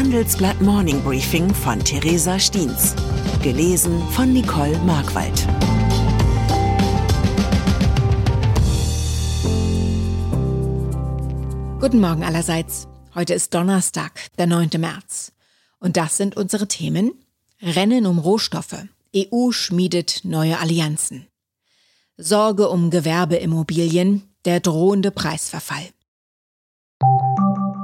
Handelsblatt Morning Briefing von Theresa Stiens. Gelesen von Nicole Markwald. Guten Morgen allerseits. Heute ist Donnerstag, der 9. März. Und das sind unsere Themen. Rennen um Rohstoffe. EU schmiedet neue Allianzen. Sorge um Gewerbeimmobilien. Der drohende Preisverfall.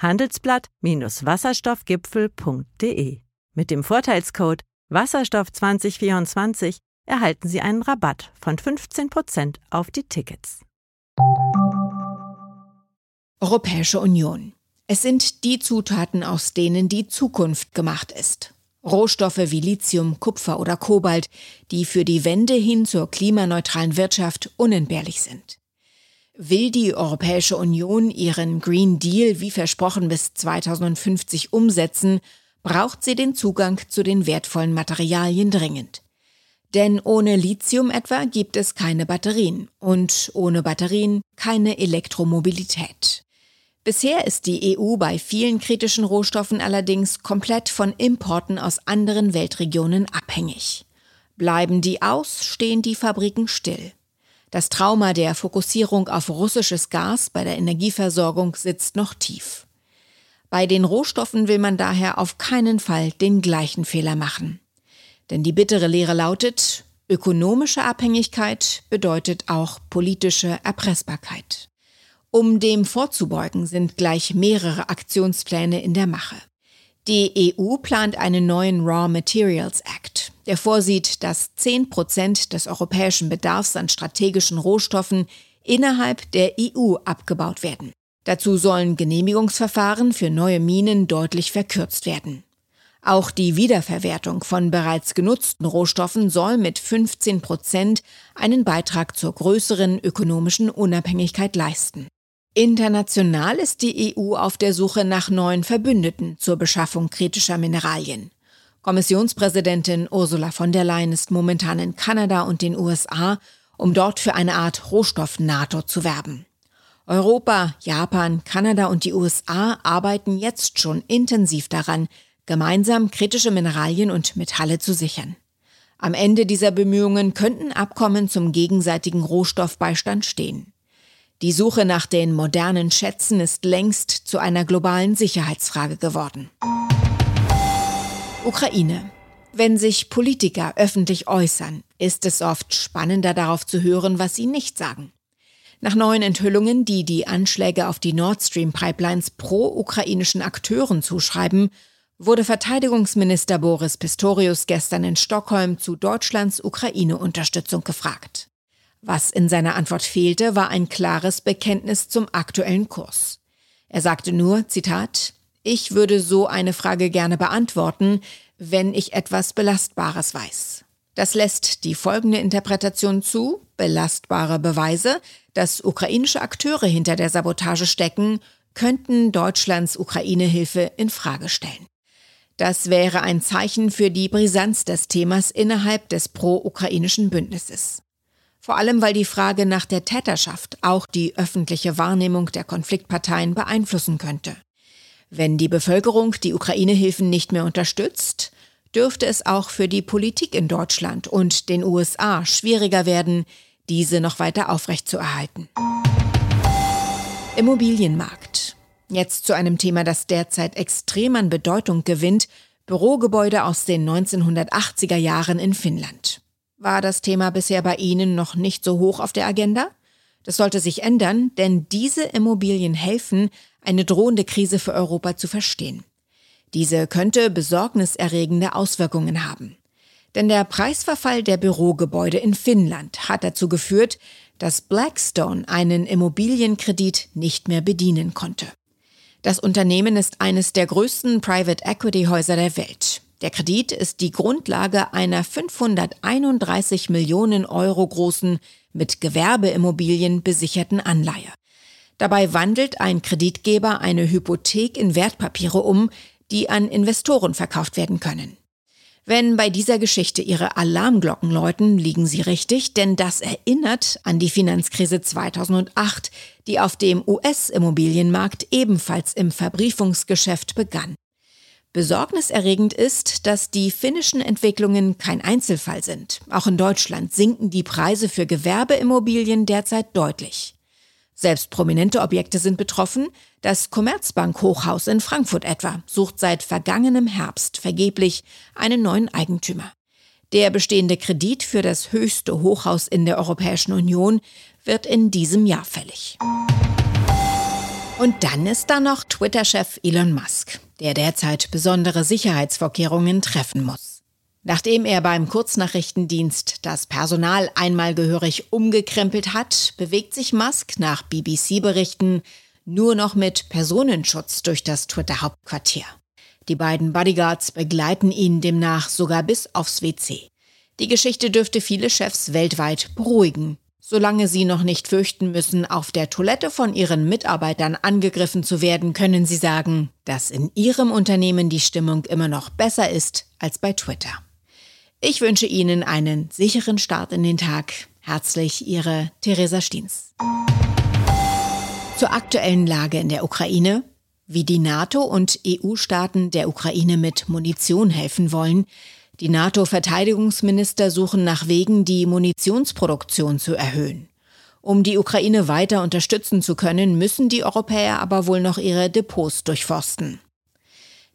handelsblatt-wasserstoffgipfel.de. Mit dem Vorteilscode Wasserstoff 2024 erhalten Sie einen Rabatt von 15% auf die Tickets. Europäische Union. Es sind die Zutaten, aus denen die Zukunft gemacht ist. Rohstoffe wie Lithium, Kupfer oder Kobalt, die für die Wende hin zur klimaneutralen Wirtschaft unentbehrlich sind. Will die Europäische Union ihren Green Deal wie versprochen bis 2050 umsetzen, braucht sie den Zugang zu den wertvollen Materialien dringend. Denn ohne Lithium etwa gibt es keine Batterien und ohne Batterien keine Elektromobilität. Bisher ist die EU bei vielen kritischen Rohstoffen allerdings komplett von Importen aus anderen Weltregionen abhängig. Bleiben die aus, stehen die Fabriken still. Das Trauma der Fokussierung auf russisches Gas bei der Energieversorgung sitzt noch tief. Bei den Rohstoffen will man daher auf keinen Fall den gleichen Fehler machen. Denn die bittere Lehre lautet, ökonomische Abhängigkeit bedeutet auch politische Erpressbarkeit. Um dem vorzubeugen, sind gleich mehrere Aktionspläne in der Mache. Die EU plant einen neuen Raw Materials Act der vorsieht, dass 10 Prozent des europäischen Bedarfs an strategischen Rohstoffen innerhalb der EU abgebaut werden. Dazu sollen Genehmigungsverfahren für neue Minen deutlich verkürzt werden. Auch die Wiederverwertung von bereits genutzten Rohstoffen soll mit 15 Prozent einen Beitrag zur größeren ökonomischen Unabhängigkeit leisten. International ist die EU auf der Suche nach neuen Verbündeten zur Beschaffung kritischer Mineralien. Kommissionspräsidentin Ursula von der Leyen ist momentan in Kanada und den USA, um dort für eine Art Rohstoff-NATO zu werben. Europa, Japan, Kanada und die USA arbeiten jetzt schon intensiv daran, gemeinsam kritische Mineralien und Metalle zu sichern. Am Ende dieser Bemühungen könnten Abkommen zum gegenseitigen Rohstoffbeistand stehen. Die Suche nach den modernen Schätzen ist längst zu einer globalen Sicherheitsfrage geworden. Ukraine. Wenn sich Politiker öffentlich äußern, ist es oft spannender darauf zu hören, was sie nicht sagen. Nach neuen Enthüllungen, die die Anschläge auf die Nord Stream Pipelines pro-ukrainischen Akteuren zuschreiben, wurde Verteidigungsminister Boris Pistorius gestern in Stockholm zu Deutschlands Ukraine-Unterstützung gefragt. Was in seiner Antwort fehlte, war ein klares Bekenntnis zum aktuellen Kurs. Er sagte nur, Zitat, ich würde so eine Frage gerne beantworten, wenn ich etwas Belastbares weiß. Das lässt die folgende Interpretation zu, belastbare Beweise, dass ukrainische Akteure hinter der Sabotage stecken, könnten Deutschlands Ukraine-Hilfe in Frage stellen. Das wäre ein Zeichen für die Brisanz des Themas innerhalb des pro-ukrainischen Bündnisses. Vor allem, weil die Frage nach der Täterschaft auch die öffentliche Wahrnehmung der Konfliktparteien beeinflussen könnte. Wenn die Bevölkerung die Ukraine-Hilfen nicht mehr unterstützt, dürfte es auch für die Politik in Deutschland und den USA schwieriger werden, diese noch weiter aufrechtzuerhalten. Immobilienmarkt. Jetzt zu einem Thema, das derzeit extrem an Bedeutung gewinnt, Bürogebäude aus den 1980er Jahren in Finnland. War das Thema bisher bei Ihnen noch nicht so hoch auf der Agenda? Das sollte sich ändern, denn diese Immobilien helfen, eine drohende Krise für Europa zu verstehen. Diese könnte besorgniserregende Auswirkungen haben. Denn der Preisverfall der Bürogebäude in Finnland hat dazu geführt, dass Blackstone einen Immobilienkredit nicht mehr bedienen konnte. Das Unternehmen ist eines der größten Private Equity Häuser der Welt. Der Kredit ist die Grundlage einer 531 Millionen Euro großen, mit Gewerbeimmobilien besicherten Anleihe. Dabei wandelt ein Kreditgeber eine Hypothek in Wertpapiere um, die an Investoren verkauft werden können. Wenn bei dieser Geschichte Ihre Alarmglocken läuten, liegen Sie richtig, denn das erinnert an die Finanzkrise 2008, die auf dem US-Immobilienmarkt ebenfalls im Verbriefungsgeschäft begann. Besorgniserregend ist, dass die finnischen Entwicklungen kein Einzelfall sind. Auch in Deutschland sinken die Preise für Gewerbeimmobilien derzeit deutlich. Selbst prominente Objekte sind betroffen. Das Commerzbank-Hochhaus in Frankfurt etwa sucht seit vergangenem Herbst vergeblich einen neuen Eigentümer. Der bestehende Kredit für das höchste Hochhaus in der Europäischen Union wird in diesem Jahr fällig. Und dann ist da noch Twitter-Chef Elon Musk, der derzeit besondere Sicherheitsvorkehrungen treffen muss. Nachdem er beim Kurznachrichtendienst das Personal einmal gehörig umgekrempelt hat, bewegt sich Musk nach BBC-Berichten nur noch mit Personenschutz durch das Twitter-Hauptquartier. Die beiden Bodyguards begleiten ihn demnach sogar bis aufs WC. Die Geschichte dürfte viele Chefs weltweit beruhigen, Solange sie noch nicht fürchten müssen, auf der Toilette von ihren Mitarbeitern angegriffen zu werden, können sie sagen, dass in ihrem Unternehmen die Stimmung immer noch besser ist als bei Twitter. Ich wünsche Ihnen einen sicheren Start in den Tag. Herzlich Ihre Theresa Stiens. Zur aktuellen Lage in der Ukraine, wie die NATO und EU-Staaten der Ukraine mit Munition helfen wollen. Die NATO-Verteidigungsminister suchen nach Wegen, die Munitionsproduktion zu erhöhen. Um die Ukraine weiter unterstützen zu können, müssen die Europäer aber wohl noch ihre Depots durchforsten.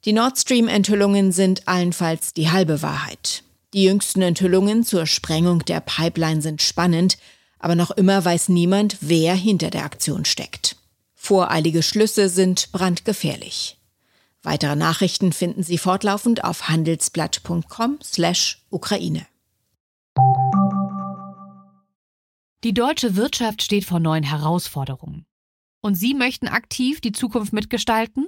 Die Nord Stream-Enthüllungen sind allenfalls die halbe Wahrheit. Die jüngsten Enthüllungen zur Sprengung der Pipeline sind spannend, aber noch immer weiß niemand, wer hinter der Aktion steckt. Voreilige Schlüsse sind brandgefährlich. Weitere Nachrichten finden Sie fortlaufend auf handelsblatt.com/Ukraine. Die deutsche Wirtschaft steht vor neuen Herausforderungen. Und Sie möchten aktiv die Zukunft mitgestalten?